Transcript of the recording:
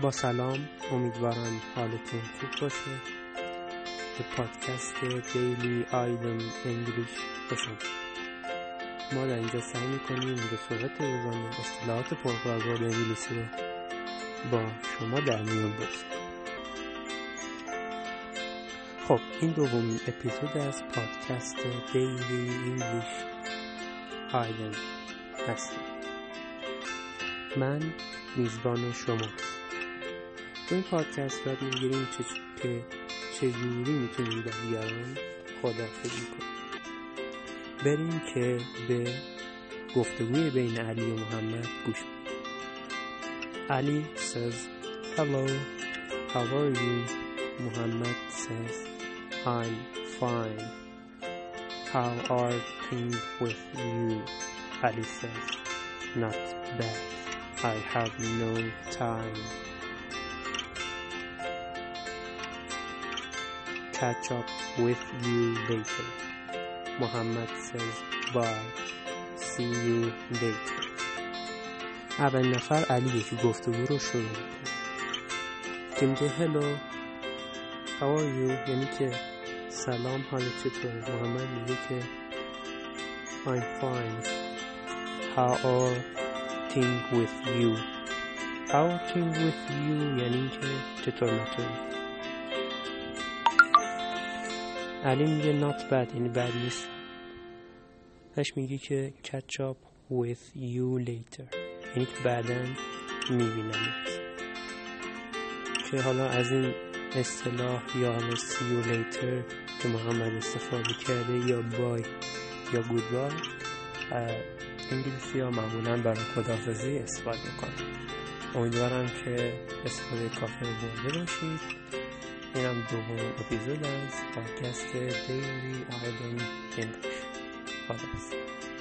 با سلام امیدوارم حالتون خوب باشه. به پادکست Daily Idiom English باشم ما در اینجا سعی می‌کنیم به صورت روزانه اصطلاحات پرکاربرد انگلیسی رو با شما در میون بگذاریم خب این دومین اپیزود از پادکست Daily English Idiom هستم من میزبان شماست تو این پادکست باید می‌گیریم چه که چجوری می‌تونیم با دیگران خدافزی کنیم. بریم که به گفتگوی بین علی و محمد گوش علی says hello how are you? Muhammad says I'm fine. How are things with you? Ali says not bad. I have no time. catch up with you later. Muhammad says bye. See you later. اول نفر علیه که گفتگو رو شروع میکنه که میگه hello how are you یعنی که سلام حالت چطوره محمد میگه که I'm fine how are things with you how are things with you یعنی که چطور نطوری علی میگه not bad یعنی بد نیست. پس میگه که catch up with you later. یعنی که بعدا میبینمت که حالا از این اصطلاح یا حالا see you later که محمد استفاده کرده یا بای یا گود بای انگلیسی ها معمولا برای خداحافظی استفاده کنن امیدوارم که استفاده کافی رو برده باشید. اینم دومین اپیزود از پادکست دیلی آیدن انگلیش خدا